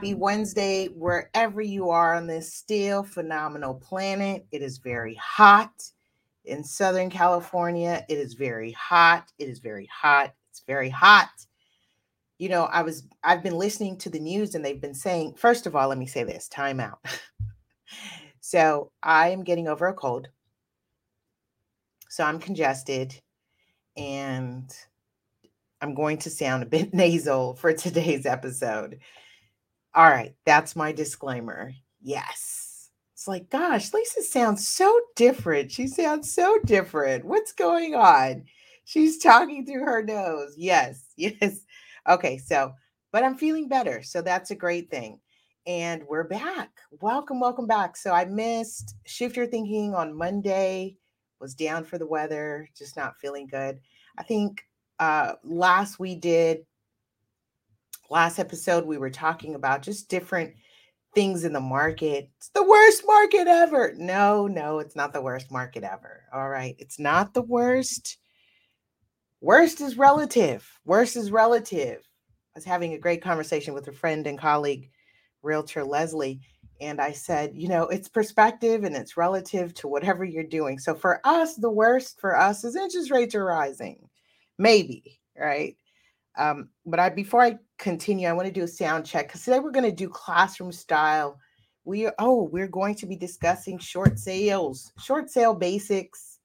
Happy, Wednesday, wherever you are on this still phenomenal planet. It is very hot in Southern California. It is very hot. It is very hot. It's very hot. You know, I was, I've been listening to the news and they've been saying, first of all, let me say this time out. so I am getting over a cold. So I'm congested and I'm going to sound a bit nasal for today's episode. All right, that's my disclaimer. Yes. It's like, gosh, Lisa sounds so different. She sounds so different. What's going on? She's talking through her nose. Yes, yes. Okay, so, but I'm feeling better. So that's a great thing. And we're back. Welcome, welcome back. So I missed Shift Your Thinking on Monday, was down for the weather, just not feeling good. I think uh, last we did last episode we were talking about just different things in the market. It's the worst market ever. No, no, it's not the worst market ever. All right, it's not the worst. Worst is relative. Worst is relative. I was having a great conversation with a friend and colleague, realtor Leslie, and I said, you know, it's perspective and it's relative to whatever you're doing. So for us, the worst for us is interest rates are rising maybe right um, but i before i continue i want to do a sound check because today we're going to do classroom style. We are oh we're going to be discussing short sales short sale basics.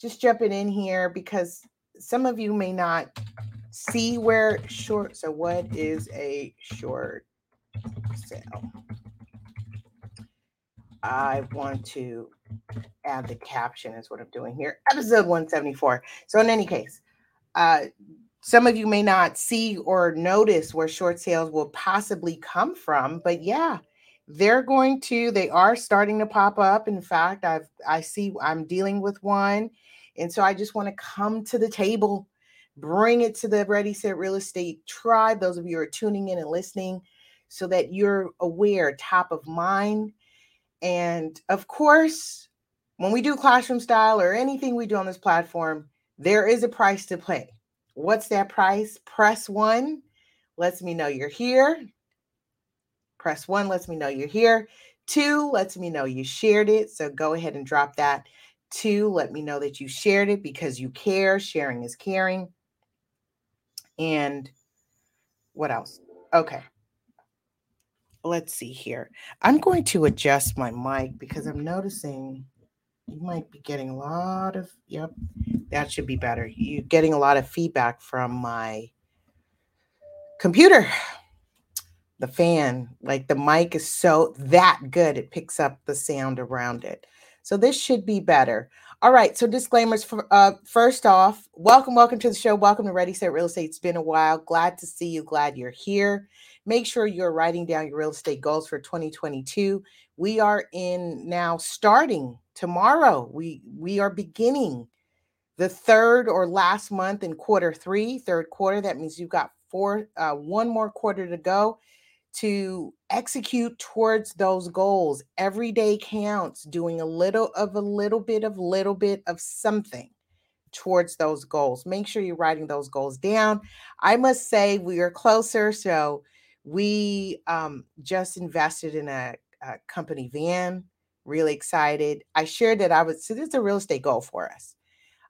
Just jumping in here because some of you may not see where short so what is a short sale? I want to add the caption is what i'm doing here. Episode 174 so in any case uh, some of you may not see or notice where short sales will possibly come from, but yeah, they're going to, they are starting to pop up. In fact, I've, I see I'm dealing with one. And so I just want to come to the table, bring it to the Ready Set Real Estate tribe. Those of you are tuning in and listening, so that you're aware, top of mind. And of course, when we do classroom style or anything we do on this platform, there is a price to pay. What's that price? Press one lets me know you're here. Press one lets me know you're here. Two lets me know you shared it. So go ahead and drop that. Two, let me know that you shared it because you care. Sharing is caring. And what else? Okay. Let's see here. I'm going to adjust my mic because I'm noticing you might be getting a lot of, yep, that should be better. You're getting a lot of feedback from my computer. The fan, like the mic is so that good, it picks up the sound around it. So this should be better. All right. So disclaimers for uh first off, welcome, welcome to the show. Welcome to Ready Set Real Estate. It's been a while. Glad to see you. Glad you're here. Make sure you're writing down your real estate goals for 2022. We are in now starting tomorrow. We we are beginning the third or last month in quarter three, third quarter. That means you've got four, uh, one more quarter to go to execute towards those goals. Every day counts, doing a little of a little bit of little bit of something towards those goals. Make sure you're writing those goals down. I must say we are closer. So we um, just invested in a, a company van. Really excited. I shared that I was So this is a real estate goal for us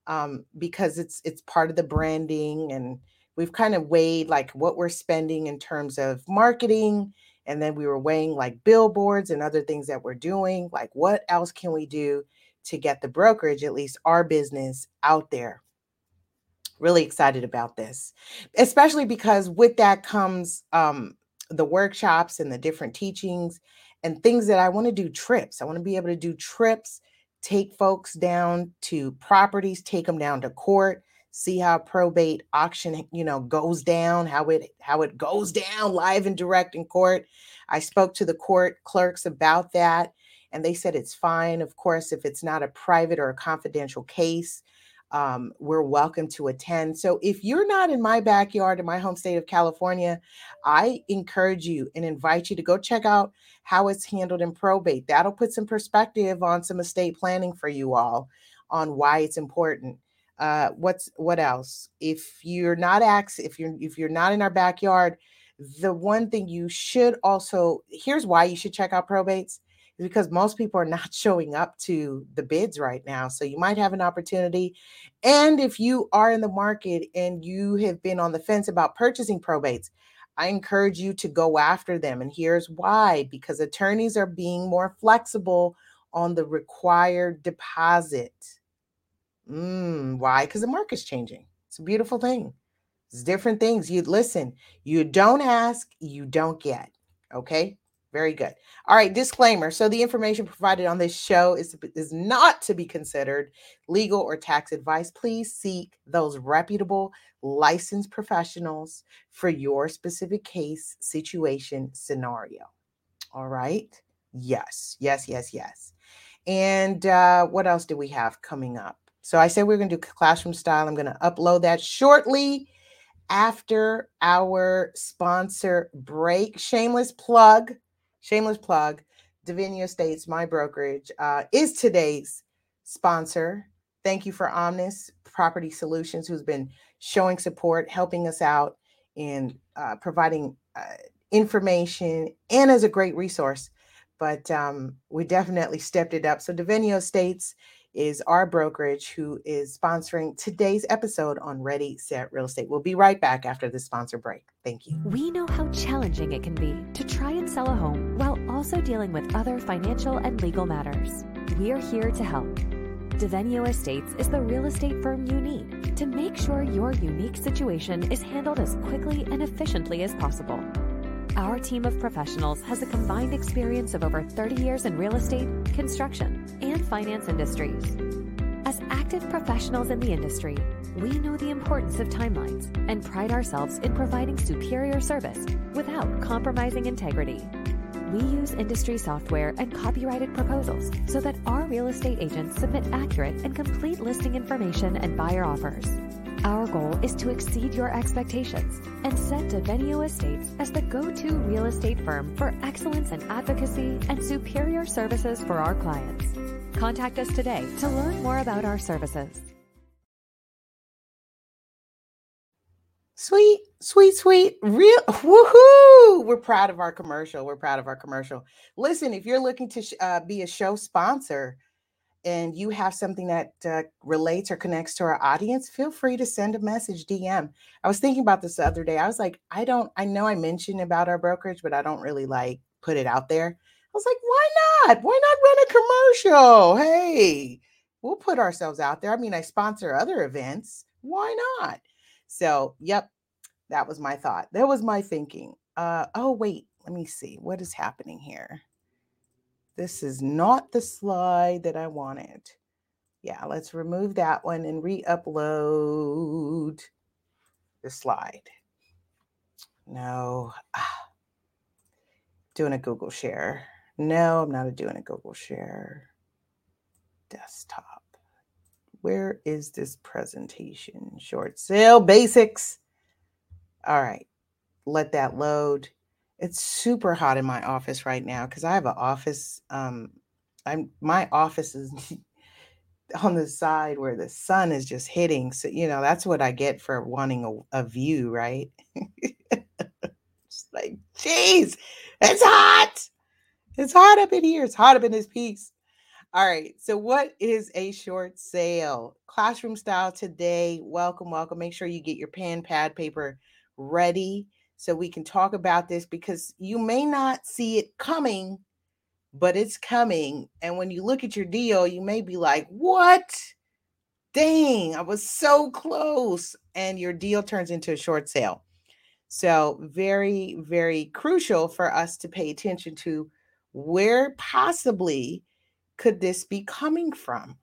um, because it's it's part of the branding and we've kind of weighed like what we're spending in terms of marketing and then we were weighing like billboards and other things that we're doing like what else can we do to get the brokerage at least our business out there really excited about this especially because with that comes um, the workshops and the different teachings and things that i want to do trips i want to be able to do trips take folks down to properties, take them down to court, see how probate auction, you know, goes down, how it how it goes down live and direct in court. I spoke to the court clerks about that and they said it's fine. Of course, if it's not a private or a confidential case, um, we're welcome to attend. So if you're not in my backyard in my home state of California, I encourage you and invite you to go check out how it's handled in probate. That'll put some perspective on some estate planning for you all on why it's important. Uh, what's what else? If you're not ax, if you're if you're not in our backyard, The one thing you should also here's why you should check out probates is because most people are not showing up to the bids right now. So you might have an opportunity. And if you are in the market and you have been on the fence about purchasing probates, I encourage you to go after them. And here's why because attorneys are being more flexible on the required deposit. Mm, why? Because the market's changing. It's a beautiful thing. It's different things. You listen, you don't ask, you don't get. Okay. Very good. All right, disclaimer. So the information provided on this show is, is not to be considered legal or tax advice. Please seek those reputable licensed professionals for your specific case, situation, scenario. All right. Yes, yes, yes, yes. And uh, what else do we have coming up? So I said we are going to do classroom style. I'm going to upload that shortly after our sponsor break. Shameless plug shameless plug, Devinio Estates, my brokerage, uh, is today's sponsor. Thank you for Omnis Property Solutions, who's been showing support, helping us out, and uh, providing uh, information and as a great resource. But um, we definitely stepped it up. So Devinio Estates is our brokerage who is sponsoring today's episode on Ready Set Real Estate. We'll be right back after the sponsor break. Thank you. We know how challenging it can be to try and sell a home while also dealing with other financial and legal matters. We're here to help. Devenio Estates is the real estate firm you need to make sure your unique situation is handled as quickly and efficiently as possible. Our team of professionals has a combined experience of over 30 years in real estate, construction, and finance industries. As active professionals in the industry, we know the importance of timelines and pride ourselves in providing superior service without compromising integrity. We use industry software and copyrighted proposals so that our real estate agents submit accurate and complete listing information and buyer offers. Our goal is to exceed your expectations and set Devenio Estates as the go-to real estate firm for excellence in advocacy and superior services for our clients. Contact us today to learn more about our services. Sweet, sweet, sweet. Real woohoo! We're proud of our commercial. We're proud of our commercial. Listen, if you're looking to sh- uh, be a show sponsor, and you have something that uh, relates or connects to our audience, feel free to send a message, DM. I was thinking about this the other day. I was like, I don't, I know I mentioned about our brokerage, but I don't really like put it out there. I was like, why not? Why not run a commercial? Hey, we'll put ourselves out there. I mean, I sponsor other events. Why not? So, yep, that was my thought. That was my thinking. Uh, oh, wait, let me see. What is happening here? This is not the slide that I wanted. Yeah, let's remove that one and re-upload the slide. No. Ah. Doing a Google share. No, I'm not doing a Google share. Desktop. Where is this presentation? Short sale basics. All right. Let that load it's super hot in my office right now because I have an office. Um, I'm my office is on the side where the sun is just hitting. So you know that's what I get for wanting a, a view, right? like, jeez, it's hot. It's hot up in here. It's hot up in this piece. All right. So, what is a short sale? Classroom style today. Welcome, welcome. Make sure you get your pen, pad, paper ready so we can talk about this because you may not see it coming, but it's coming. And when you look at your deal, you may be like, what? Dang, I was so close. And your deal turns into a short sale. So, very, very crucial for us to pay attention to where possibly could this be coming from?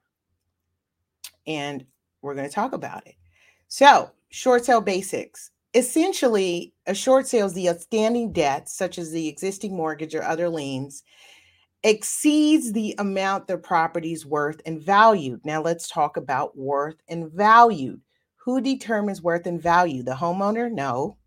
And we're going to talk about it. So, short sale basics essentially, a short sale is the outstanding debt, such as the existing mortgage or other liens, exceeds the amount the property is worth and valued. Now, let's talk about worth and valued. Who determines worth and value? The homeowner? No.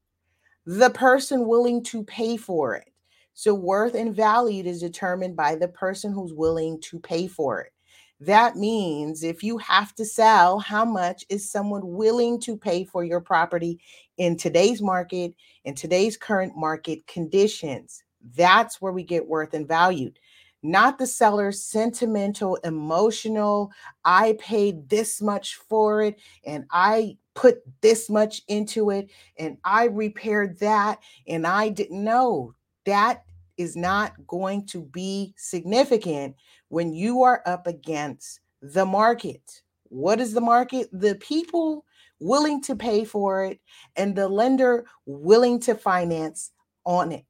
The person willing to pay for it. So, worth and valued is determined by the person who's willing to pay for it. That means if you have to sell, how much is someone willing to pay for your property in today's market, in today's current market conditions. That's where we get worth and valued, not the seller's sentimental, emotional. I paid this much for it and I put this much into it and I repaired that and I didn't know. That is not going to be significant when you are up against the market. What is the market? The people willing to pay for it and the lender willing to finance on it.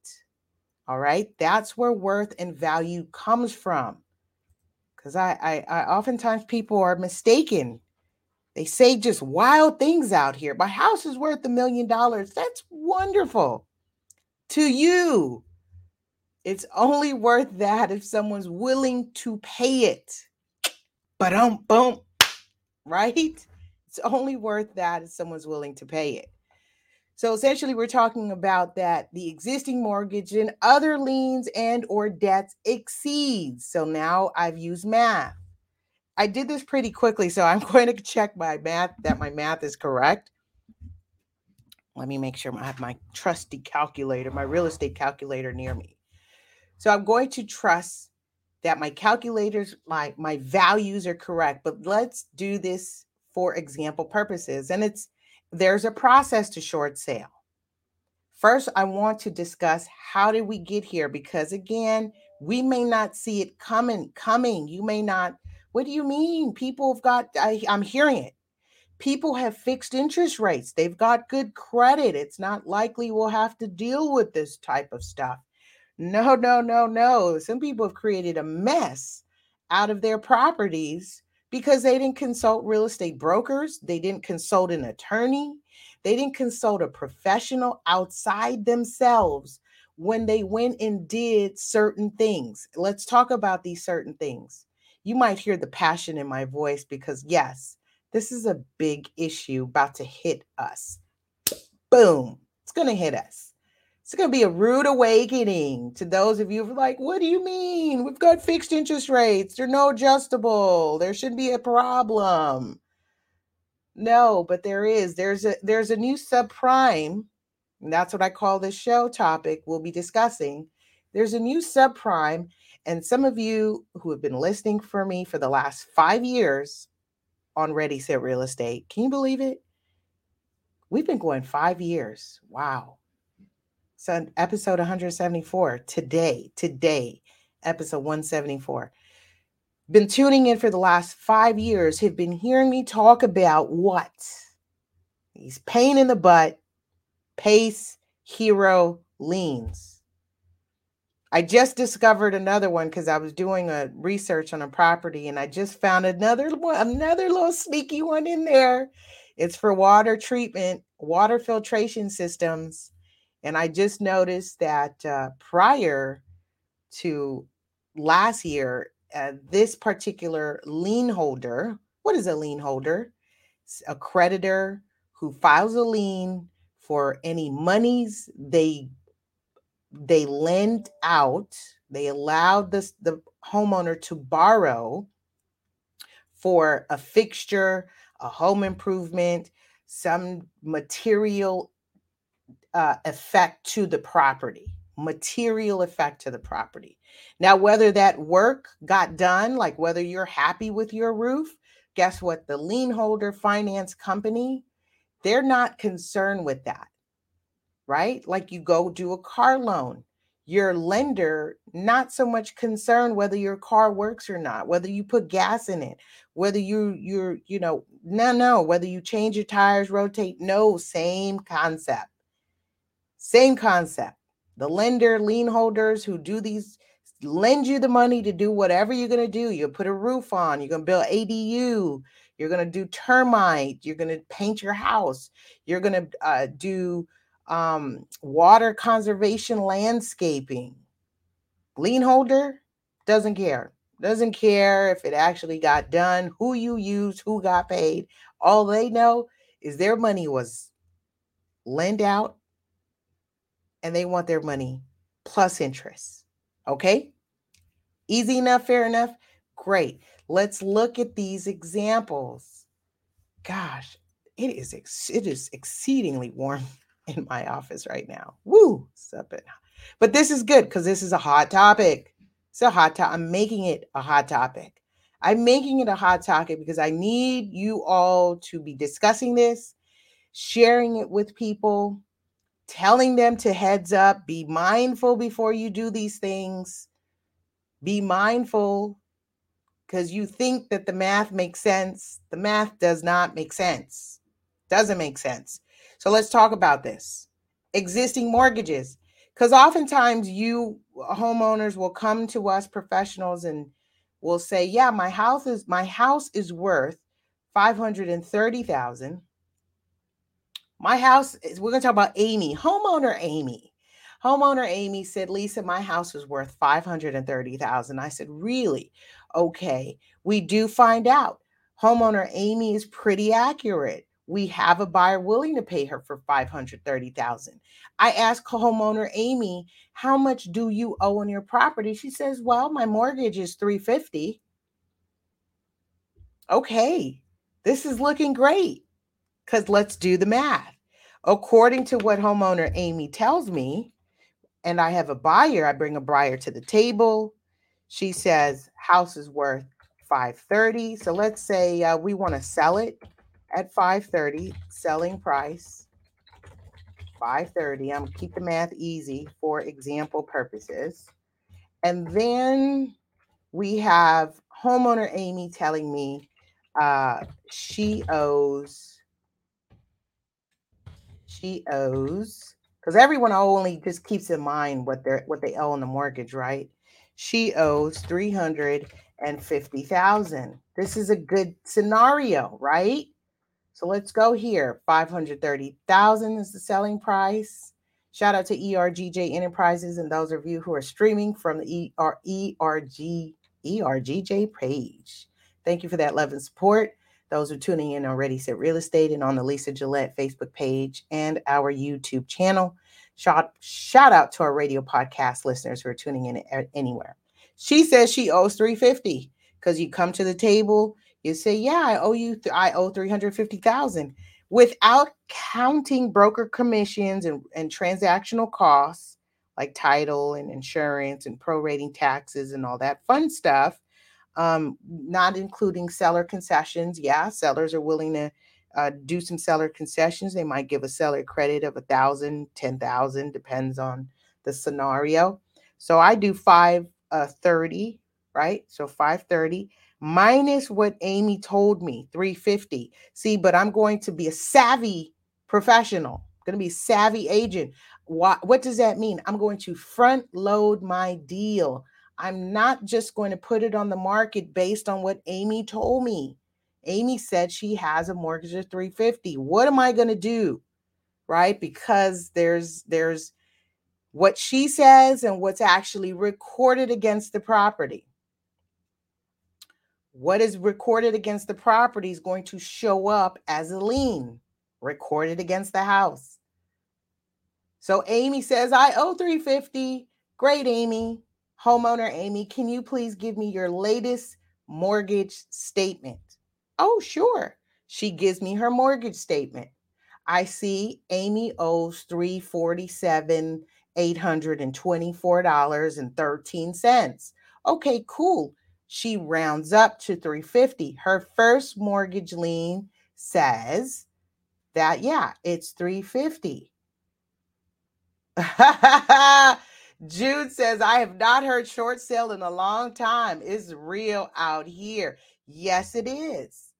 All right. That's where worth and value comes from. Because I, I, I oftentimes people are mistaken. They say just wild things out here. My house is worth a million dollars. That's wonderful to you. It's only worth that if someone's willing to pay it. But um, boom, right? It's only worth that if someone's willing to pay it. So essentially we're talking about that the existing mortgage and other liens and or debts exceeds. So now I've used math. I did this pretty quickly, so I'm going to check my math that my math is correct. Let me make sure I have my trusty calculator, my real estate calculator near me. So I'm going to trust that my calculators, my my values are correct. But let's do this for example purposes. And it's there's a process to short sale. First, I want to discuss how did we get here because again, we may not see it coming coming. You may not what do you mean? People have got I, I'm hearing it. People have fixed interest rates. They've got good credit. It's not likely we'll have to deal with this type of stuff. No, no, no, no. Some people have created a mess out of their properties because they didn't consult real estate brokers, they didn't consult an attorney, they didn't consult a professional outside themselves when they went and did certain things. Let's talk about these certain things. You might hear the passion in my voice because, yes, this is a big issue about to hit us. Boom, it's going to hit us. It's going to be a rude awakening to those of you who are like, what do you mean? We've got fixed interest rates. They're no adjustable. There shouldn't be a problem. No, but there is. There's a there's a new subprime. And that's what I call this show topic we'll be discussing. There's a new subprime. And some of you who have been listening for me for the last five years on Ready Set Real Estate, can you believe it? We've been going five years. Wow so episode 174 today, today, episode 174. Been tuning in for the last five years, have been hearing me talk about what? These pain in the butt, pace, hero, liens. I just discovered another one because I was doing a research on a property and I just found another one, another little sneaky one in there. It's for water treatment, water filtration systems and I just noticed that uh, prior to last year, uh, this particular lien holder, what is a lien holder? It's a creditor who files a lien for any monies they they lend out. They allowed this the homeowner to borrow for a fixture, a home improvement, some material uh, effect to the property, material effect to the property. Now, whether that work got done, like whether you're happy with your roof, guess what? The lien holder finance company, they're not concerned with that, right? Like you go do a car loan. Your lender, not so much concerned whether your car works or not, whether you put gas in it, whether you you're, you know, no, no, whether you change your tires, rotate, no, same concept same concept. The lender, lien holders who do these lend you the money to do whatever you're going to do. You'll put a roof on, you're going to build ADU, you're going to do termite, you're going to paint your house, you're going to uh, do um, water conservation landscaping. Lien holder doesn't care. Doesn't care if it actually got done, who you used, who got paid. All they know is their money was lent out and they want their money plus interest. Okay? Easy enough, fair enough? Great. Let's look at these examples. Gosh, it is ex- it is exceedingly warm in my office right now. Woo. But this is good because this is a hot topic. It's a hot topic. I'm making it a hot topic. I'm making it a hot topic because I need you all to be discussing this, sharing it with people, telling them to heads up, be mindful before you do these things. Be mindful because you think that the math makes sense. The math does not make sense. Doesn't make sense. So let's talk about this. Existing mortgages. Because oftentimes you homeowners will come to us professionals and will say, yeah, my house is my house is worth 530,000. My house is we're going to talk about Amy, homeowner Amy. Homeowner Amy said, Lisa, my house is worth 530,000. I said, really? Okay. We do find out. Homeowner Amy is pretty accurate. We have a buyer willing to pay her for 530,000. I asked homeowner Amy, how much do you owe on your property? She says, well, my mortgage is 350. Okay. This is looking great. Cuz let's do the math. According to what homeowner Amy tells me, and I have a buyer, I bring a buyer to the table. She says house is worth 530. So let's say uh, we want to sell it at 530, selling price 530. I'm keep the math easy for example purposes. And then we have homeowner Amy telling me uh, she owes she owes because everyone only just keeps in mind what they're what they owe on the mortgage, right? She owes three hundred and fifty thousand. This is a good scenario, right? So let's go here. Five hundred thirty thousand is the selling price. Shout out to ERGJ Enterprises and those of you who are streaming from the ER, ERG ERGJ page. Thank you for that love and support. Those who are tuning in on Ready Set Real Estate and on the Lisa Gillette Facebook page and our YouTube channel. Shout, shout out to our radio podcast listeners who are tuning in anywhere. She says she owes 350 because you come to the table, you say, "Yeah, I owe you th- I owe 350,000." Without counting broker commissions and, and transactional costs like title and insurance and prorating taxes and all that fun stuff, um, not including seller concessions. Yeah, sellers are willing to uh, do some seller concessions. They might give a seller credit of a thousand, ten thousand, depends on the scenario. So I do five uh, thirty, right? So five thirty minus what Amy told me, three fifty. See, but I'm going to be a savvy professional. I'm going to be a savvy agent. What what does that mean? I'm going to front load my deal. I'm not just going to put it on the market based on what Amy told me. Amy said she has a mortgage of 350. What am I going to do? Right? Because there's there's what she says and what's actually recorded against the property. What is recorded against the property is going to show up as a lien recorded against the house. So Amy says, I owe 350. Great, Amy. Homeowner Amy, can you please give me your latest mortgage statement? Oh, sure. She gives me her mortgage statement. I see Amy owes 347 $824.13. Okay, cool. She rounds up to 350. Her first mortgage lien says that yeah, it's 350. Jude says, I have not heard short sale in a long time. It's real out here. Yes, it is.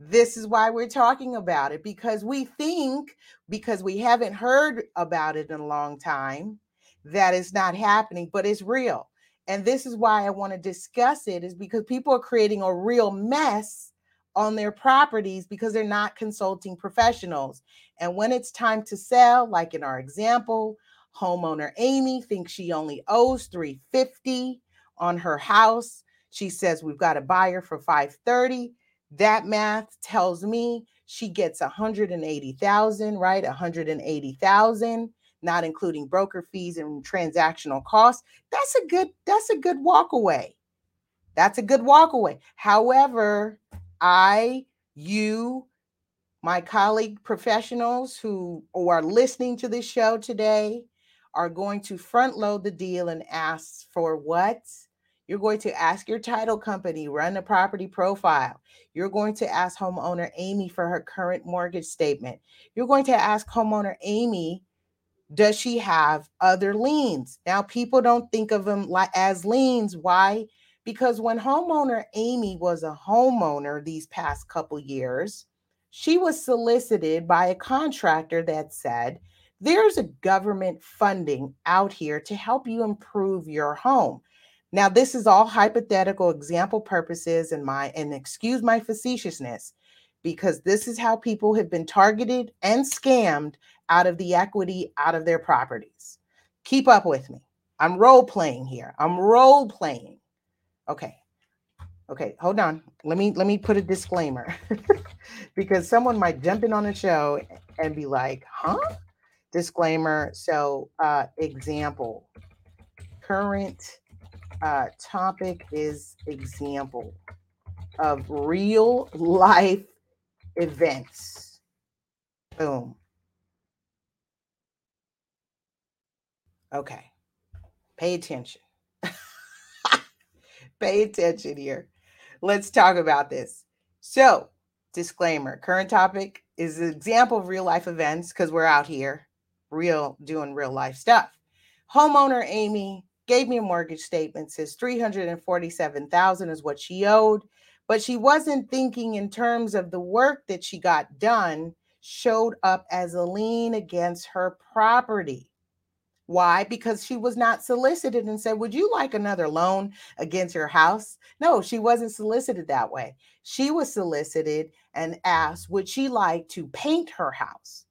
This is why we're talking about it because we think, because we haven't heard about it in a long time, that it's not happening, but it's real. And this is why I want to discuss it, is because people are creating a real mess on their properties because they're not consulting professionals. And when it's time to sell, like in our example, homeowner Amy thinks she only owes 350 on her house. She says we've got a buyer for 530. That math tells me she gets 180,000, right? 180,000, not including broker fees and transactional costs. That's a good that's a good walk away. That's a good walk away. However, I you My colleague professionals who, who are listening to this show today are going to front load the deal and ask for what? You're going to ask your title company, run a property profile. You're going to ask homeowner Amy for her current mortgage statement. You're going to ask homeowner Amy, does she have other liens? Now, people don't think of them as liens. Why? Because when homeowner Amy was a homeowner these past couple years, she was solicited by a contractor that said, there's a government funding out here to help you improve your home. Now, this is all hypothetical example purposes and my and excuse my facetiousness because this is how people have been targeted and scammed out of the equity out of their properties. Keep up with me. I'm role playing here. I'm role playing. Okay. Okay, hold on. Let me let me put a disclaimer because someone might jump in on the show and be like, "Huh?" Disclaimer. So, uh example. Current uh, topic is example of real life events. Boom. Okay. Pay attention. Pay attention here. Let's talk about this. So, disclaimer current topic is an example of real life events because we're out here real doing real life stuff. Homeowner Amy gave me a mortgage statement says 347,000 is what she owed, but she wasn't thinking in terms of the work that she got done showed up as a lien against her property. Why? Because she was not solicited and said, Would you like another loan against your house? No, she wasn't solicited that way. She was solicited and asked, Would she like to paint her house?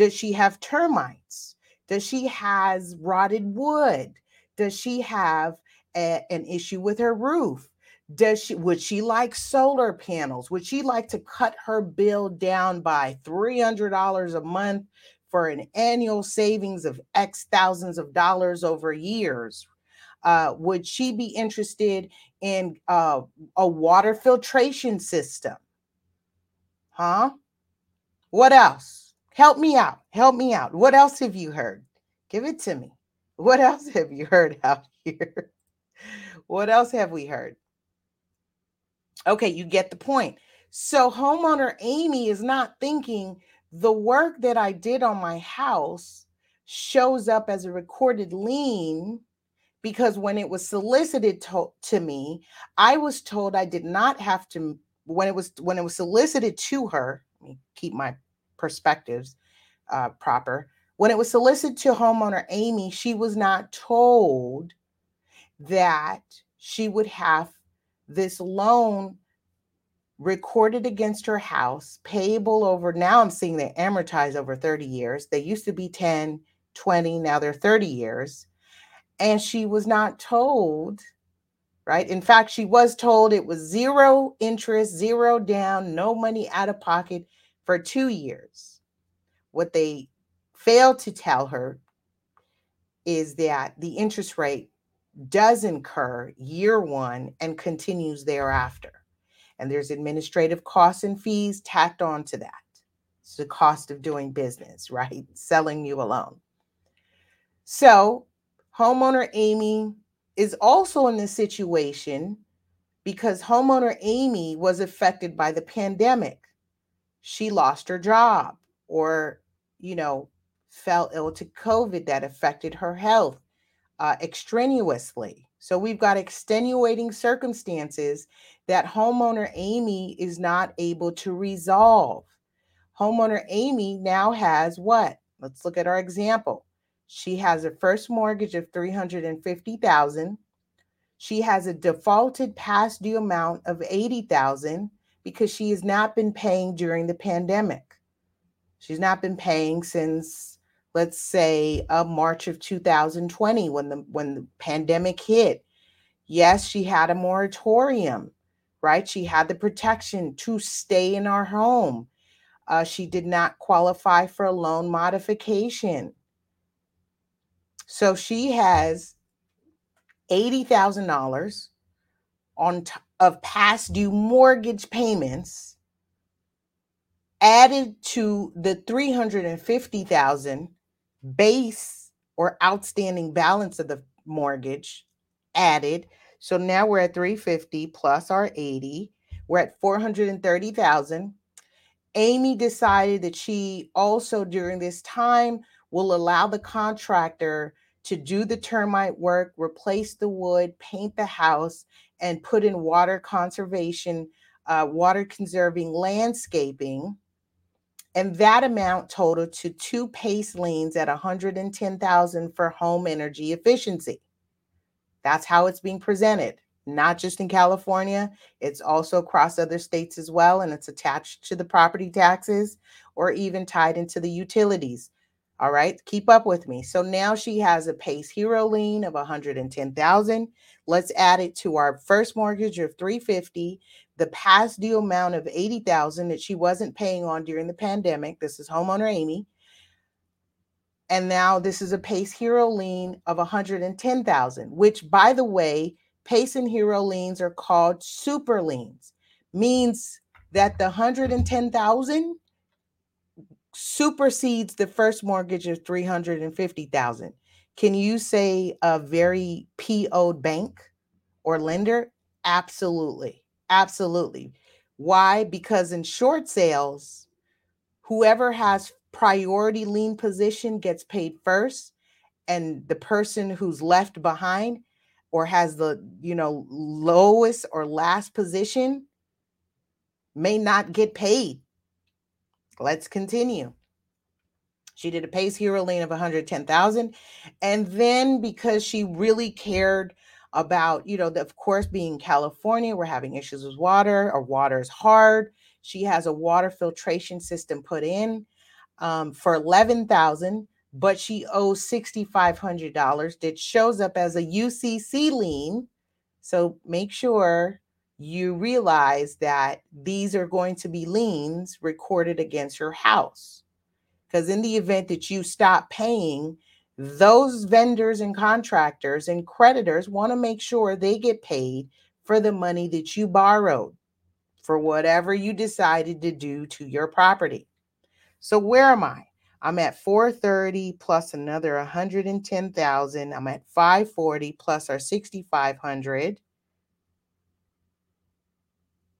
Does she have termites? Does she has rotted wood? Does she have a, an issue with her roof? Does she would she like solar panels? Would she like to cut her bill down by $300 a month for an annual savings of X thousands of dollars over years? Uh, would she be interested in uh, a water filtration system? Huh? What else? Help me out. Help me out. What else have you heard? Give it to me. What else have you heard out here? What else have we heard? Okay, you get the point. So, homeowner Amy is not thinking the work that I did on my house shows up as a recorded lien because when it was solicited to, to me, I was told I did not have to when it was when it was solicited to her. Let me keep my perspectives uh, proper. When it was solicited to homeowner Amy, she was not told that she would have this loan recorded against her house, payable over now I'm seeing they amortize over 30 years. They used to be 10, 20, now they're 30 years. And she was not told, right? In fact, she was told it was zero interest, zero down, no money out of pocket for two years. What they failed to tell her is that the interest rate does incur year one and continues thereafter. And there's administrative costs and fees tacked on to that. It's the cost of doing business, right? Selling you a loan. So, homeowner Amy is also in this situation because homeowner Amy was affected by the pandemic. She lost her job or, you know, fell ill to COVID that affected her health uh, extraneously. So we've got extenuating circumstances that homeowner Amy is not able to resolve. Homeowner Amy now has what? Let's look at our example. She has a first mortgage of 350,000. She has a defaulted past due amount of 80,000 because she has not been paying during the pandemic. She's not been paying since let's say uh, March of 2020 when the when the pandemic hit. Yes, she had a moratorium, right? She had the protection to stay in our home. Uh, she did not qualify for a loan modification. So she has $80,000 on t- of past due mortgage payments added to the 350,000 base or outstanding balance of the mortgage added. So now we're at 350 plus our 80. We're at 430,000. Amy decided that she also during this time will allow the contractor to do the termite work, replace the wood, paint the house, and put in water conservation, uh, water conserving landscaping. And that amount totaled to two PACE liens at 110,000 for home energy efficiency. That's how it's being presented, not just in California, it's also across other states as well and it's attached to the property taxes or even tied into the utilities. All right, keep up with me. So now she has a PACE Hero lien of 110,000. Let's add it to our first mortgage of 350, the past due amount of 80,000 that she wasn't paying on during the pandemic. This is homeowner Amy. And now this is a PACE Hero lien of 110,000, which by the way, PACE and Hero liens are called super liens. Means that the 110,000 supersedes the first mortgage of 350,000. Can you say a very PO'd bank or lender? Absolutely. Absolutely. Why? Because in short sales, whoever has priority lien position gets paid first and the person who's left behind or has the, you know, lowest or last position may not get paid Let's continue. She did a PACE Hero lien of 110,000. And then because she really cared about, you know, the, of course, being California, we're having issues with water, Our water is hard. She has a water filtration system put in um, for 11,000, but she owes $6,500 that shows up as a UCC lien. So make sure you realize that these are going to be liens recorded against your house. Because in the event that you stop paying, those vendors and contractors and creditors want to make sure they get paid for the money that you borrowed for whatever you decided to do to your property. So where am I? I'm at 430 plus another 110,000. I'm at 540 plus our 6500.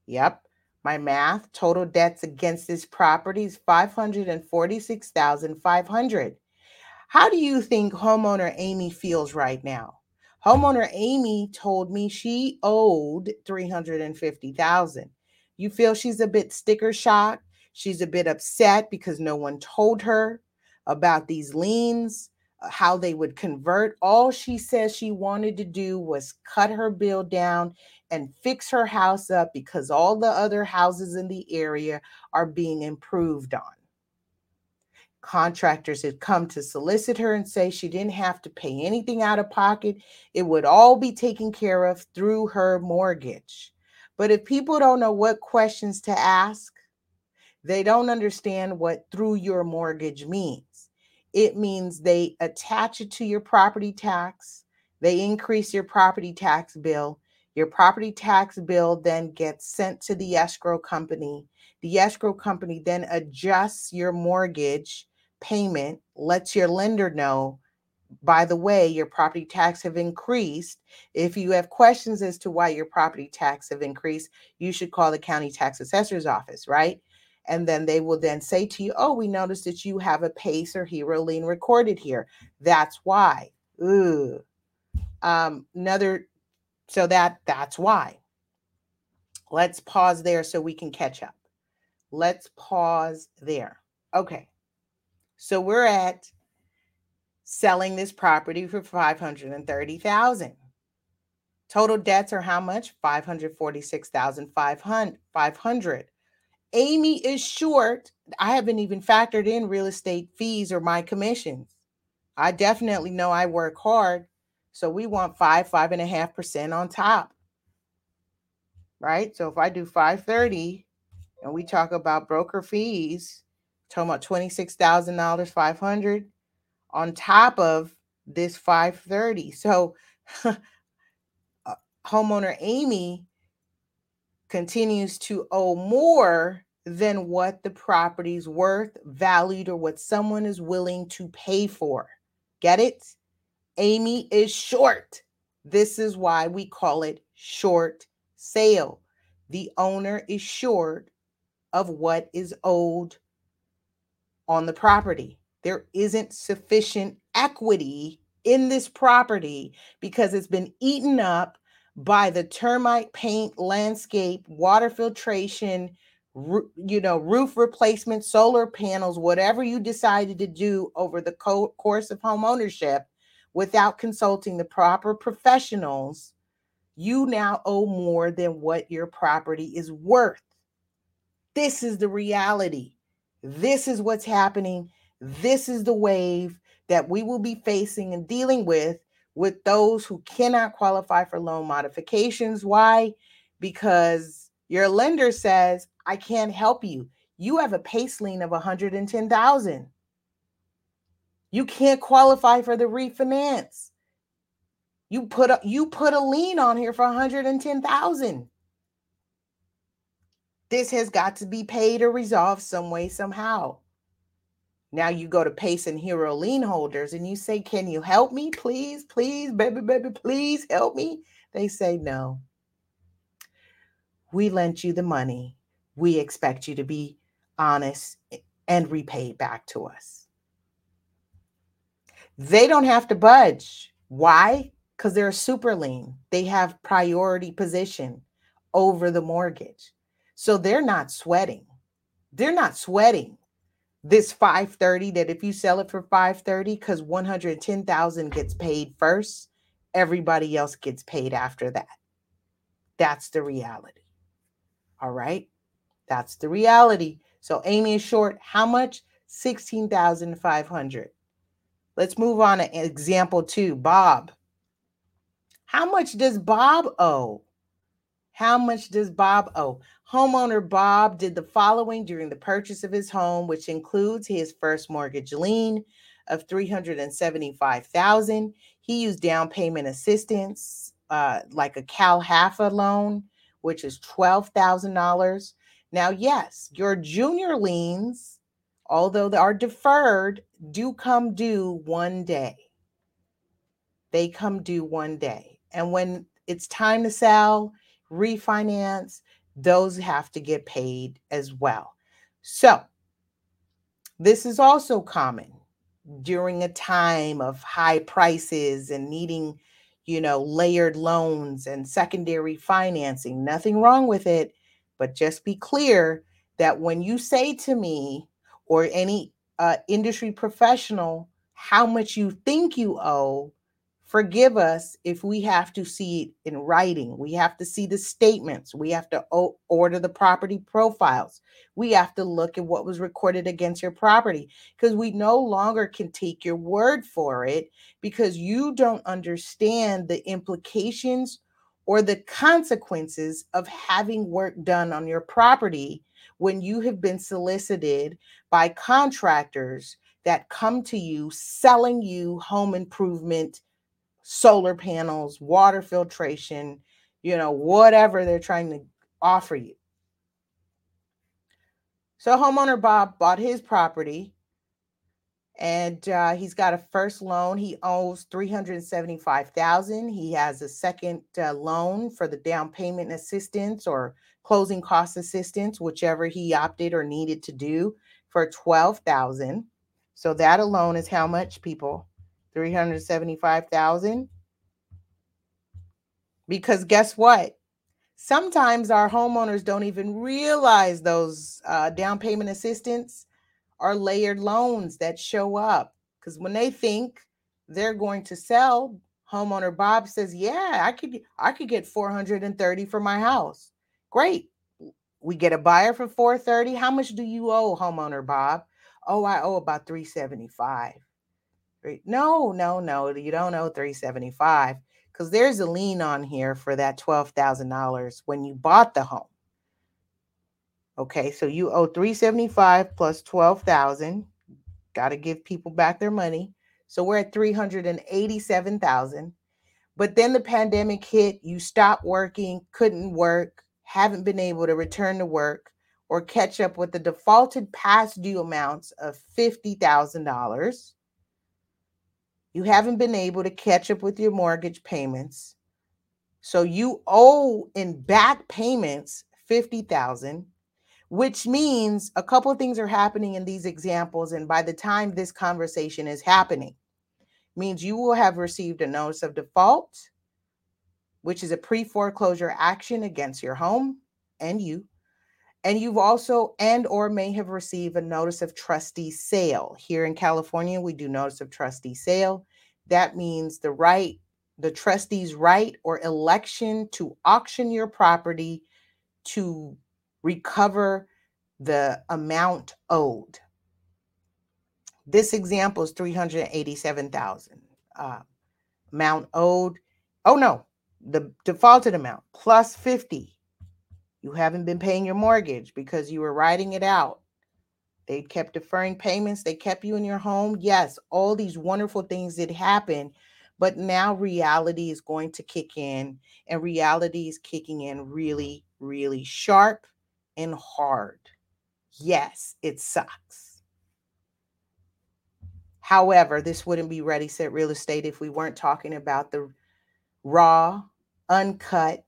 Yep. My math total debts against this property is 546,500. How do you think homeowner Amy feels right now? Homeowner Amy told me she owed 350,000. You feel she's a bit sticker shock? She's a bit upset because no one told her about these liens, how they would convert. All she says she wanted to do was cut her bill down and fix her house up because all the other houses in the area are being improved on. Contractors had come to solicit her and say she didn't have to pay anything out of pocket. It would all be taken care of through her mortgage. But if people don't know what questions to ask, they don't understand what through your mortgage means. It means they attach it to your property tax, they increase your property tax bill, your property tax bill then gets sent to the escrow company. The escrow company then adjusts your mortgage payment, lets your lender know, by the way, your property tax have increased. If you have questions as to why your property tax have increased, you should call the county tax assessor's office, right? And then they will then say to you, oh, we noticed that you have a PACE or HERO lien recorded here. That's why. Ooh. Um, another so that that's why. Let's pause there so we can catch up. Let's pause there. Okay. So we're at selling this property for 530,000. Total debts are how much? 546,500. Amy is short. I haven't even factored in real estate fees or my commissions. I definitely know I work hard so we want five, five and a half percent on top. Right. So if I do 530 and we talk about broker fees, talking about $26,000, 500 on top of this 530. So uh, homeowner Amy continues to owe more than what the property's worth, valued, or what someone is willing to pay for. Get it? Amy is short. This is why we call it short sale. The owner is short of what is owed on the property. There isn't sufficient equity in this property because it's been eaten up by the termite paint, landscape, water filtration, you know, roof replacement, solar panels, whatever you decided to do over the co- course of home ownership without consulting the proper professionals, you now owe more than what your property is worth. This is the reality. This is what's happening. This is the wave that we will be facing and dealing with with those who cannot qualify for loan modifications. Why? Because your lender says, I can't help you. You have a PACE lien of 110,000. You can't qualify for the refinance. You put a you put a lien on here for 110,000. This has got to be paid or resolved some way somehow. Now you go to PACE and HERO lien holders and you say, Can you help me? Please, please, baby, baby, please help me. They say, No. We lent you the money. We expect you to be honest and repay back to us. They don't have to budge. Why? Because they're super lien. They have priority position over the mortgage. So they're not sweating. They're not sweating this 530 that if you sell it for 530 because 110,000 gets paid first, everybody else gets paid after that. That's the reality. All right. That's the reality. So Amy is short. How much? 16,500. Let's move on to example two. Bob. How much does Bob owe? How much does Bob owe? Homeowner Bob did the following during the purchase of his home, which includes his first mortgage lien of 375,000. He used down payment assistance uh, like a CalHFA loan, which is $12,000. Now, yes, your junior liens, although they are deferred, do come due one day. They come due one day. And when it's time to sell, refinance, those have to get paid as well. So, this is also common during a time of high prices and needing, you know, layered loans and secondary financing. Nothing wrong with it, but just be clear that when you say to me or any uh, industry professional how much you think you owe, Forgive us if we have to see it in writing. We have to see the statements. We have to o- order the property profiles. We have to look at what was recorded against your property because we no longer can take your word for it because you don't understand the implications or the consequences of having work done on your property when you have been solicited by contractors that come to you selling you home improvement solar panels, water filtration, you know, whatever they're trying to offer you. So homeowner Bob bought his property and uh, he's got a first loan. He owes 375,000. He has a second uh, loan for the down payment assistance or closing cost assistance, whichever he opted or needed to do for 12,000. So that alone is how much people? 375,000. Because guess what? Sometimes our homeowners don't even realize those uh, down payment assistance are layered loans that show up. Because when they think they're going to sell, homeowner Bob says, "Yeah, I could I could get 430 for my house." Great. We get a buyer for 430. How much do you owe, homeowner Bob? Oh, I owe about 375. No, no, no, you don't owe 375 because there's a lien on here for that $12,000 when you bought the home. Okay, so you owe 375 plus 12,000. Got to give people back their money. So we're at 387,000. But then the pandemic hit, you stopped working, couldn't work, haven't been able to return to work. or catch up with the defaulted past due amounts of $50,000. You haven't been able to catch up with your mortgage payments. So you owe in back payments 50,000, which means a couple of things are happening in these examples and by the time this conversation is happening means you will have received a notice of default, which is a pre-foreclosure action against your home and you and you've also and or may have received a notice of trustee sale. Here in california we do notice of trustee sale. That means the right the trustee's right or election to auction your property to recover the amount owed. This example is 387000 uh, amount owed. Oh no the defaulted amount plus 50 you haven't been paying your mortgage because you were writing it out. They kept deferring payments. They kept you in your home. Yes, all these wonderful things did happen. But now reality is going to kick in, and reality is kicking in really, really sharp and hard. Yes, it sucks. However, this wouldn't be ready set real estate if we weren't talking about the raw, uncut,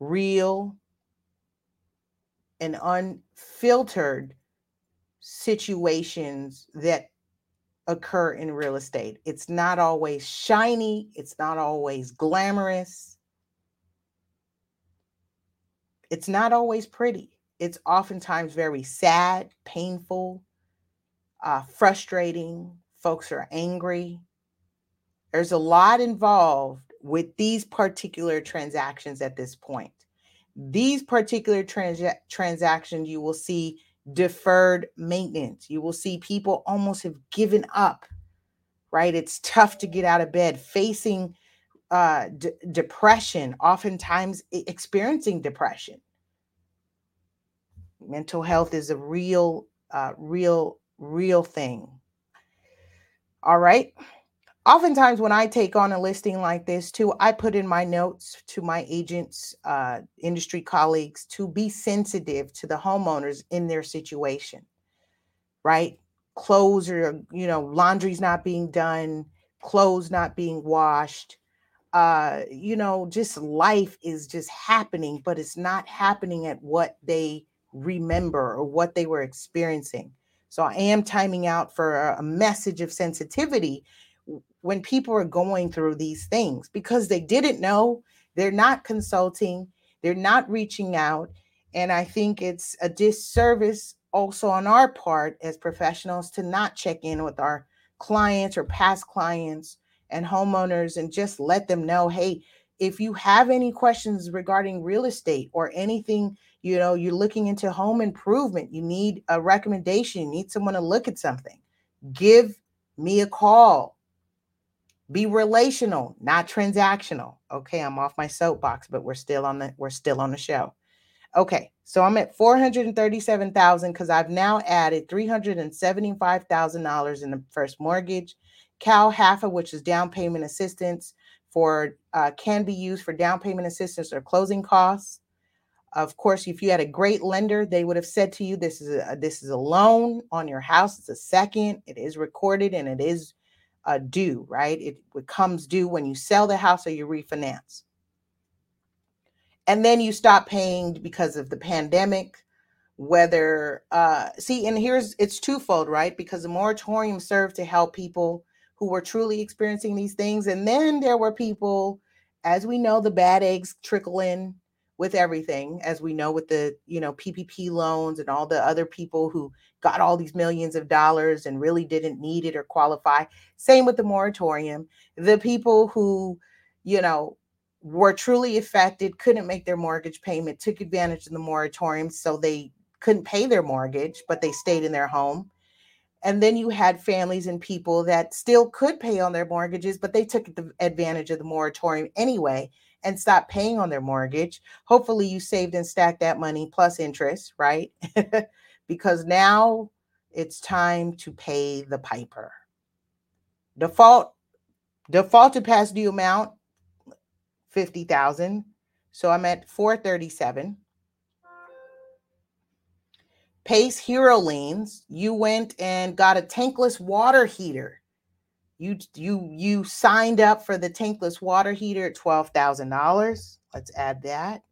real, and unfiltered situations that occur in real estate. It's not always shiny, it's not always glamorous. It's not always pretty. It's oftentimes very sad, painful, uh, frustrating. Folks are angry. There's a lot involved with these particular transactions at this point these particular trans- transactions, you will see deferred maintenance. You will see people almost have given up, right? It's tough to get out of bed, facing uh, d- depression, oftentimes experiencing depression. Mental health is a real, uh, real, real thing. All right oftentimes when i take on a listing like this too i put in my notes to my agents uh, industry colleagues to be sensitive to the homeowners in their situation right? Clothes or you know laundry's not being done clothes not being washed uh you know just life is just happening but it's not happening at what they remember or what they were experiencing. So i am timing out for a message of sensitivity when people are going through these things because they didn't know, they're not consulting, they're not reaching out. And I think it's a disservice also on our part as professionals to not check in with our clients or past clients and homeowners and just let them know hey, if you have any questions regarding real estate or anything, you know, you're looking into home improvement, you need a recommendation, you need someone to look at something, give me a call be relational, not transactional. Okay, I'm off my soapbox, but we're still on the we're still on the show. Okay, so I'm at 437,000 because I've now added $375,000 in the first mortgage. CalHFA, which is down payment assistance for uh, can be used for down payment assistance or closing costs. Of course, if you had a great lender, they would have said to you, "This is a this is a loan on your house. It's a second. It is recorded and it is uh, due, right? It becomes due when you sell the house or you refinance. And then you stop paying because of the pandemic, whether, uh, see, and here's it's twofold, right? Because the moratorium served to help people who were truly experiencing these things. And then there were people, as we know, the bad eggs trickle in with everything, as we know with the, you know, PPP loans and all the other people who got all these millions of dollars and really didn't need it or qualify. Same with the moratorium. The people who, you know, were truly affected, couldn't make their mortgage payment, took advantage of the moratorium, so they couldn't pay their mortgage, but they stayed in their home. And then you had families and people that still could pay on their mortgages, but they took the advantage of the moratorium anyway and stopped paying on their mortgage. Hopefully, you saved and stacked that money plus interest, right? because now it's time to pay the piper. Default defaulted past due amount 50,000. So I'm at 437. PACE HERO Liens, you went and got a tankless water heater. You you you signed up for the tankless water heater at $12,000. Let's add that.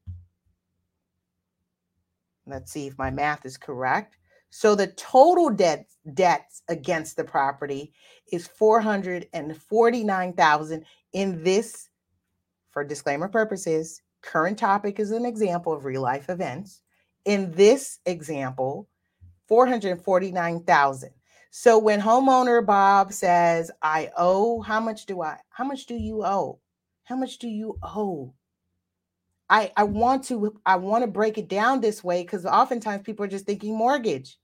Let's see if my math is correct. So the total debt debts against the property is 449,000 in this for disclaimer purposes. Current topic is an example of real life events. In this example, 449,000. So when homeowner Bob says, "I owe, how much do I? How much do you owe? How much do you owe?" I I want to I want to break it down this way because oftentimes people are just thinking mortgage.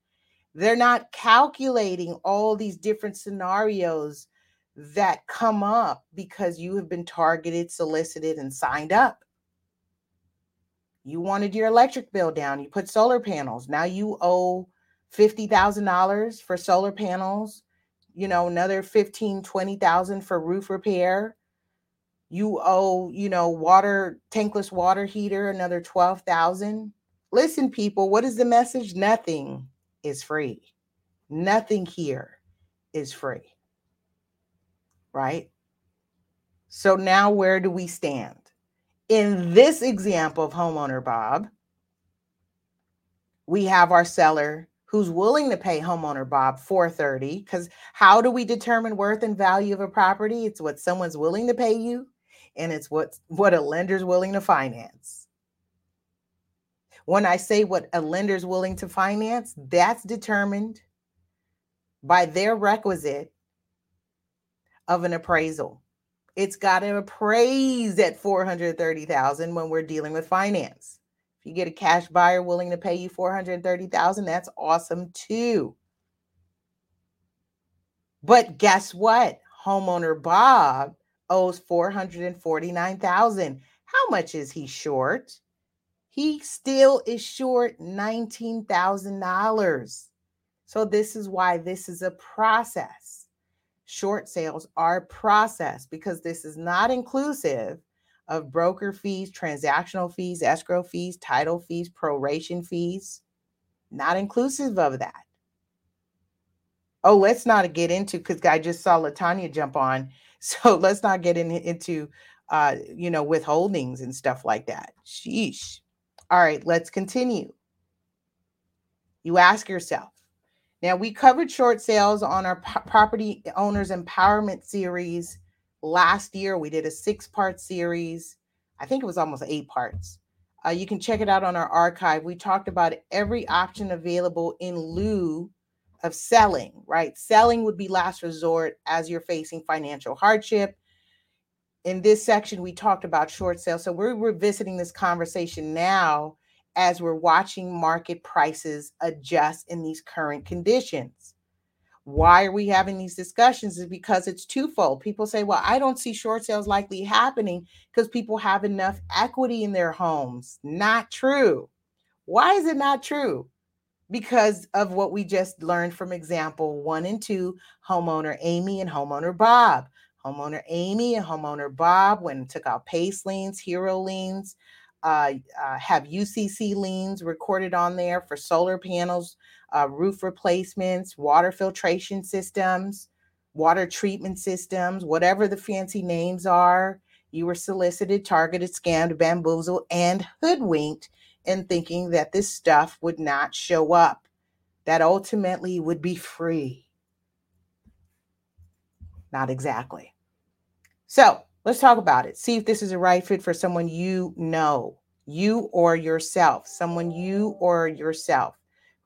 They're not calculating all these different scenarios that come up because you have been targeted, solicited, and signed up. You wanted your electric bill down, you put solar panels. Now you owe $50,000 for solar panels, you know, another 15, 20,000 for roof repair you owe you know water tankless water heater another 12,000 listen people what is the message? Nothing is free. Nothing here is free. Right? So now where do we stand? In this example of homeowner bob we have our seller who's willing to pay homeowner bob 430 because how do we determine worth and value of a property? It's what someone's willing to pay you and it's what what a lender's willing to finance. When I say what a lender's willing to finance, that's determined by their requisite of an appraisal. It's got to appraise at 430,000 when we're dealing with finance. If you get a cash buyer willing to pay you 430,000, that's awesome too. But guess what? Homeowner Bob owes 449,000. How much is he short? He still is short $19,000. So this is why this is a process. Short sales are process because this is not inclusive of broker fees, transactional fees, escrow fees, title fees, proration fees. Not inclusive of that. Oh, let's not get into because I just saw Latanya jump on. So let's not get in, into uh, you know, withholdings and stuff like that. Sheesh. All right, let's continue. You ask yourself. Now, we covered short sales on our p- property owners empowerment series last year. We did a six part series. I think it was almost eight parts. Uh, you can check it out on our archive. We talked about every option available in lieu of selling, right? Selling would be last resort as you're facing financial hardship. In this section, we talked about short sales. So we're revisiting this conversation now as we're watching market prices adjust in these current conditions. Why are we having these discussions? Is because it's twofold. People say, well, I don't see short sales likely happening because people have enough equity in their homes. Not true. Why is it not true? Because of what we just learned from example one and two homeowner Amy and homeowner Bob. Homeowner Amy and homeowner Bob and took out PACE liens, HERO liens, uh, uh, have UCC liens recorded on there for solar panels, uh, roof replacements, water filtration systems, water treatment systems, whatever the fancy names are. You were solicited, targeted, scammed, bamboozled, and hoodwinked and thinking that this stuff would not show up, that ultimately would be free. Not exactly. So let's talk about it. See if this is a right fit for someone you know, you or yourself, someone you or yourself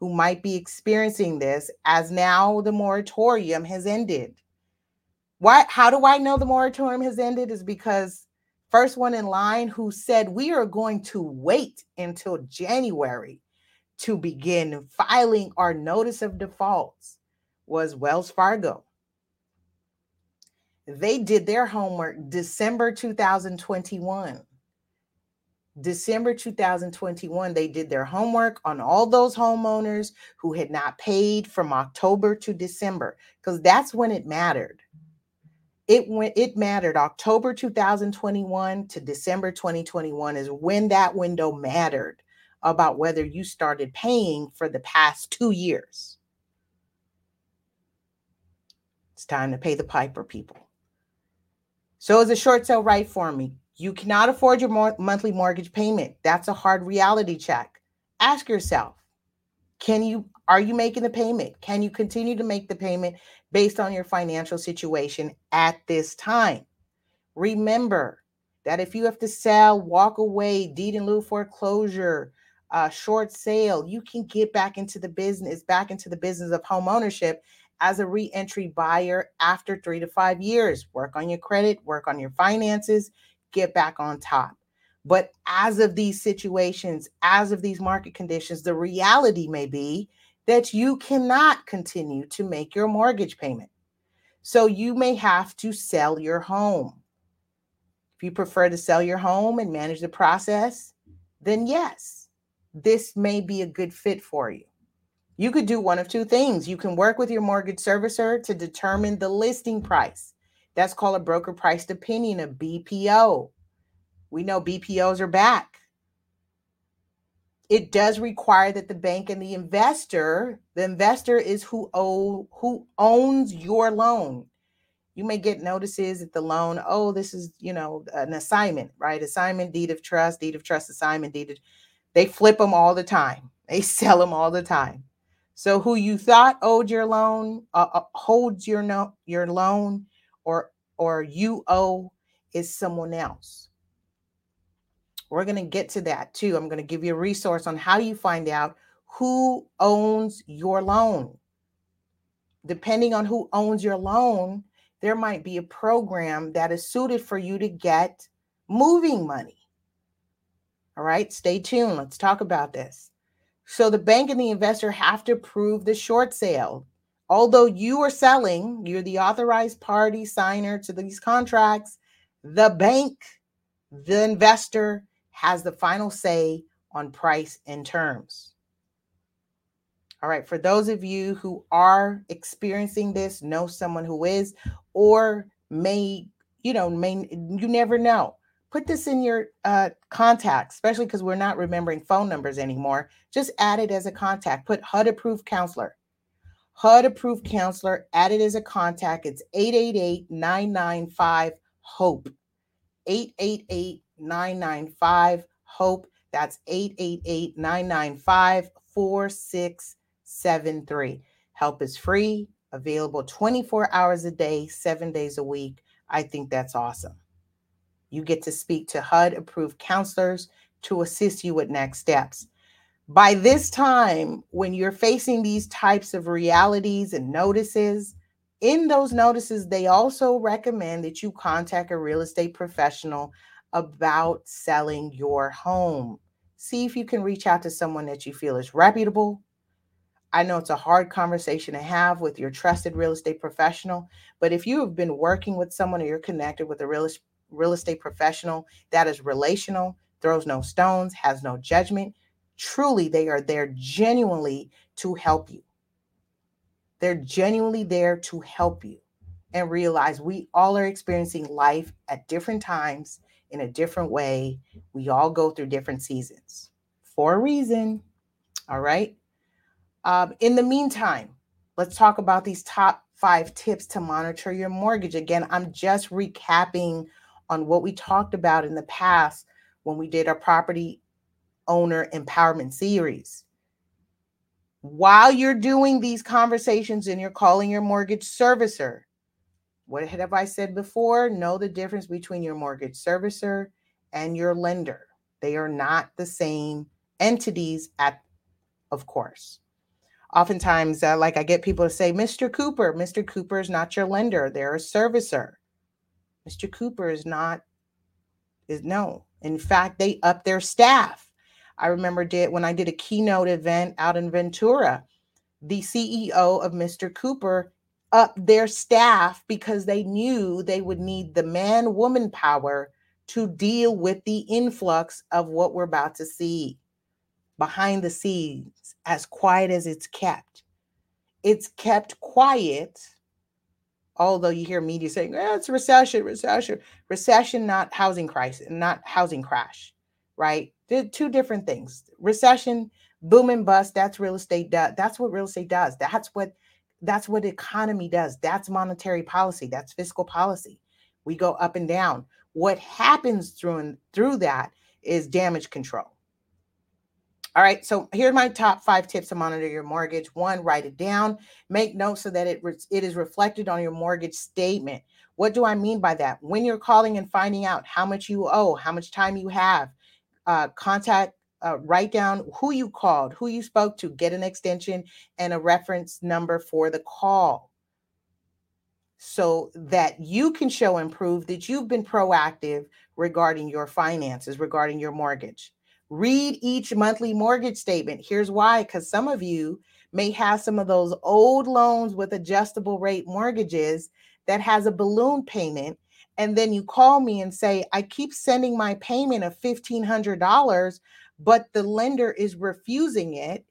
who might be experiencing this as now the moratorium has ended. Why how do I know the moratorium has ended is because First one in line who said, We are going to wait until January to begin filing our notice of defaults was Wells Fargo. They did their homework December 2021. December 2021, they did their homework on all those homeowners who had not paid from October to December, because that's when it mattered it went it mattered october 2021 to december 2021 is when that window mattered about whether you started paying for the past two years. It's time to pay the piper, people. So is a short sale right for me? You cannot afford your mo- monthly mortgage payment. That's a hard reality check. Ask yourself, can you are you making the payment? Can you continue to make the payment based on your financial situation at this time? Remember that if you have to sell, walk away, deed in lieu foreclosure, uh, short sale, you can get back into the business, back into the business of home ownership as a re-entry buyer after three to five years. Work on your credit, work on your finances, get back on top. But as of these situations, as of these market conditions, the reality may be that you cannot continue to make your mortgage payment. So you may have to sell your home. If you prefer to sell your home and manage the process, then yes, this may be a good fit for you you could do one of two things. You can work with your mortgage servicer to determine the listing price. That's called a broker priced opinion, a BPO. We know BPOs are back. It does require that the bank and the investor, the investor is who owe who owns your loan. You may get notices at the loan, oh, this is, you know, an assignment, right? Assignment, deed of trust, deed of trust, assignment, deed of, they flip them all the time. They sell them all the time. So who you thought owed your loan uh, uh, holds your no, your loan or or you owe is someone else. We're going to get to that too. I'm going to give you a resource on how you find out who owns your loan. Depending on who owns your loan, there might be a program that is suited for you to get moving money. All right, stay tuned. Let's talk about this. So the bank and the investor have to prove the short sale. Although you are selling, you're the authorized party signer to these contracts, the bank, the investor has the final say on price and terms. All right, for those of you who are experiencing this, know someone who is, or may, you know, may you never know put this in your uh, contacts, especially because we're not remembering phone numbers anymore. Just add it as a contact. Put HUD approved counselor. HUD approved counselor, add it as a contact. It's 888 995 HOPE. 888 995 HOPE. That's 888 995 4673. Help is free, available 24 hours a day, seven days a week. I think that's awesome. You get to speak to HUD approved counselors to assist you with next steps. By this time, when you're facing these types of realities and notices, in those notices, they also recommend that you contact a real estate professional about selling your home. See if you can reach out to someone that you feel is reputable. I know it's a hard conversation to have with your trusted real estate professional, but if you have been working with someone or you're connected with a real real estate professional that is relational, throws no stones, has no judgment. Truly, they are there genuinely to help you. They're genuinely there to help you and realize we all are experiencing life at different times in a different way. We all go through different seasons for a reason. All right. Um, in the meantime, let's talk about these top five tips to monitor your mortgage. Again, I'm just recapping on what we talked about in the past when we did our property owner empowerment series. While you're doing these conversations and you're calling your mortgage servicer, what have I said before? Know the difference between your mortgage servicer and your lender. They are not the same entities at of course. Oftentimes, uh, like I get people to say, Mr. Cooper, Mr. Cooper is not your lender, they're a servicer. Mr. Cooper is not is no. In fact, they up their staff. I remember did when I did a keynote event out in Ventura, the CEO of Mr. Cooper up their staff because they knew they would need the man woman power to deal with the influx of what we're about to see behind the scenes, as quiet as it's kept. It's kept quiet although you hear media saying eh, it's recession, recession, recession, not housing crisis, not housing crash. right? Two different things. Recession, boom and bust, that's real estate. That's what real estate does. That's what that's what economy does. That's monetary policy. That's fiscal policy. We go up and down. What happens through and through that is damage control. All right, so here's my top five tips to monitor your mortgage. One, write it down. Make notes so that it, re- it is reflected on your mortgage statement. What do I mean by that? When you're calling and finding out how much you owe, how much time you have, uh, contact, uh, write down who you called, who you spoke to, get an extension and a reference number for the call so that you can show and prove that you've been proactive regarding your finances, regarding your mortgage. Read each monthly mortgage statement. Here's why because some of you may have some of those old loans with adjustable rate mortgages that has a balloon payment. And then you call me and say, I keep sending my payment of $1,500, but the lender is refusing it.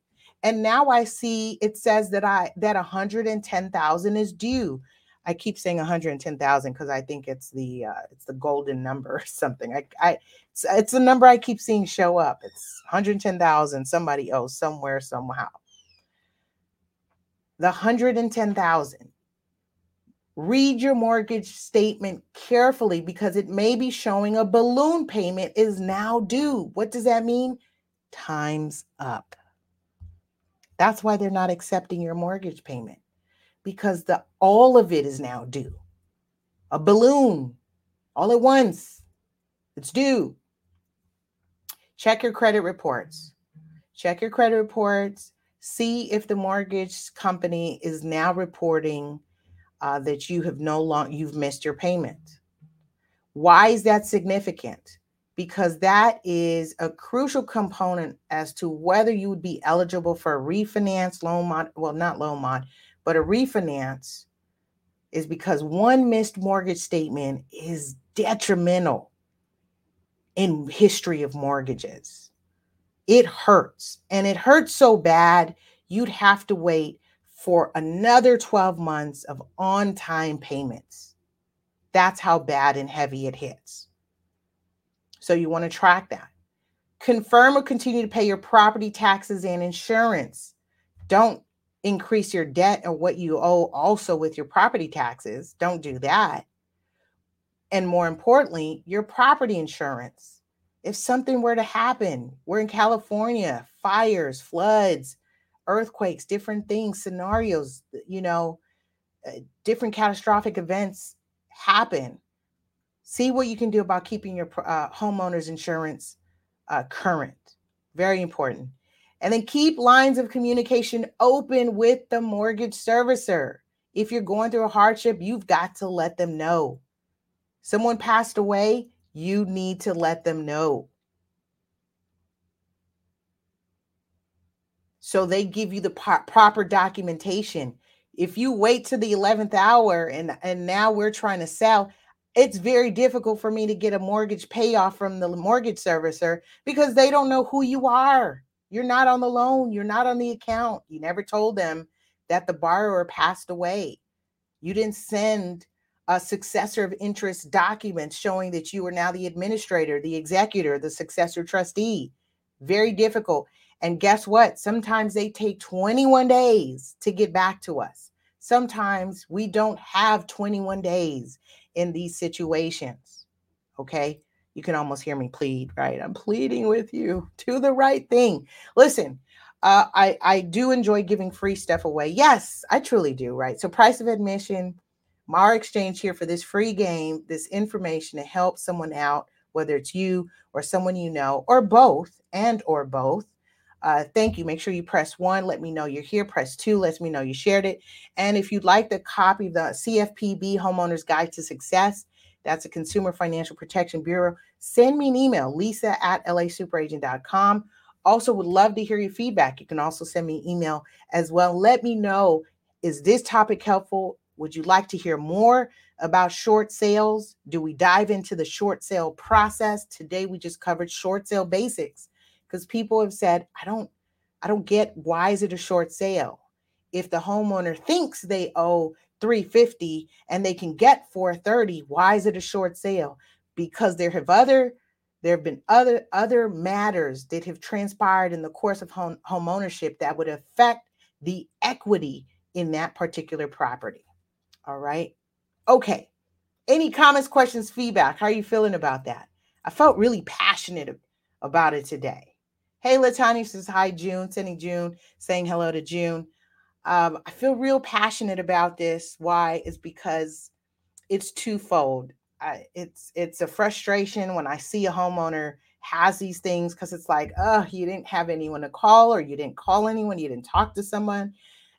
And now I see it says that I that 110,000 is due. I keep saying 110,000 because I think it's the uh, it's the golden number or something. I, I it's, it's a number I keep seeing show up. It's 110,000. Somebody owes somewhere somehow. The 110,000. Read your mortgage statement carefully because it may be showing a balloon payment is now due. What does that mean? Time's up. That's why they're not accepting your mortgage payment because the all of it is now due. A balloon all at once. It's due. Check your credit reports. Check your credit reports. See if the mortgage company is now reporting uh, that you have no long you've missed your payment. Why is that significant? Because that is a crucial component as to whether you would be eligible for a refinance loan mod. Well, not loan mod, but a refinance is because one missed mortgage statement is detrimental in history of mortgages. It hurts and it hurts so bad you'd have to wait for another 12 months of on-time payments. That's how bad and heavy it hits. So you want to track that. Confirm or continue to pay your property taxes and insurance. Don't increase your debt or what you owe also with your property taxes. Don't do that. And more importantly, your property insurance. If something were to happen, we're in California, fires, floods, earthquakes, different things, scenarios, you know, uh, different catastrophic events happen. See what you can do about keeping your uh, homeowner's insurance uh, current. Very important. And then keep lines of communication open with the mortgage servicer. If you're going through a hardship, you've got to let them know. Someone passed away, you need to let them know. So they give you the po- proper documentation. If you wait to the 11th hour and and now we're trying to sell, it's very difficult for me to get a mortgage payoff from the mortgage servicer because they don't know who you are. You're not on the loan, you're not on the account. You never told them that the borrower passed away. You didn't send a successor of interest document showing that you are now the administrator, the executor, the successor trustee. Very difficult. And guess what? Sometimes they take 21 days to get back to us. Sometimes we don't have 21 days in these situations. Okay you can almost hear me plead, right? I'm pleading with you. Do the right thing. Listen, uh, I I do enjoy giving free stuff away. Yes, I truly do. Right. So price of admission, our exchange here for this free game, this information to help someone out, whether it's you or someone you know, or both, and or both. Uh, thank you. Make sure you press one. Let me know you're here. Press two. Let me know you shared it. And if you'd like the copy, the CFPB Homeowner's Guide to Success, that's a Consumer Financial Protection Bureau. Send me an email, lisa at lasuperagent.com. Also, would love to hear your feedback. You can also send me email as well. Let me know is this topic helpful? Would you like to hear more about short sales? Do we dive into the short sale process? Today we just covered short sale basics because people have said, I don't I don't get why is it a short sale? If the homeowner thinks they owe 350 and they can get 430 why is it a short sale because there have other there have been other other matters that have transpired in the course of home, home ownership that would affect the equity in that particular property. All right. Okay. Any comments, questions, feedback? How are you feeling about that? I felt really passionate about it today. Hey, Latanya says hi, June. Sending June, saying hello to June. Um, I feel real passionate about this. Why? Is because it's twofold. I, it's it's a frustration when I see a homeowner has these things because it's like, oh, you didn't have anyone to call, or you didn't call anyone, you didn't talk to someone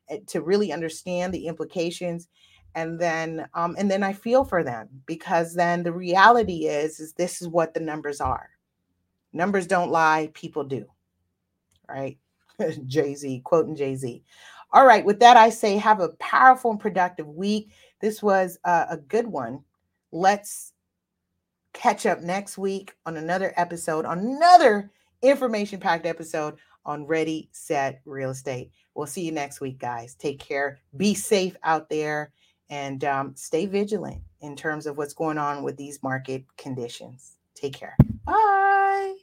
eh, to really understand the implications and then um, and then i feel for them because then the reality is is this is what the numbers are numbers don't lie people do right? Jay-z quoting jay-z. All right with that i say have a powerful and productive week. This was a, a good one. Let's catch up next week on another episode on another information packed episode on ready set real estate. We'll see you next week guys. Take care. Be safe out there and um, stay vigilant in terms of what's going on with these market conditions. Take care. Bye.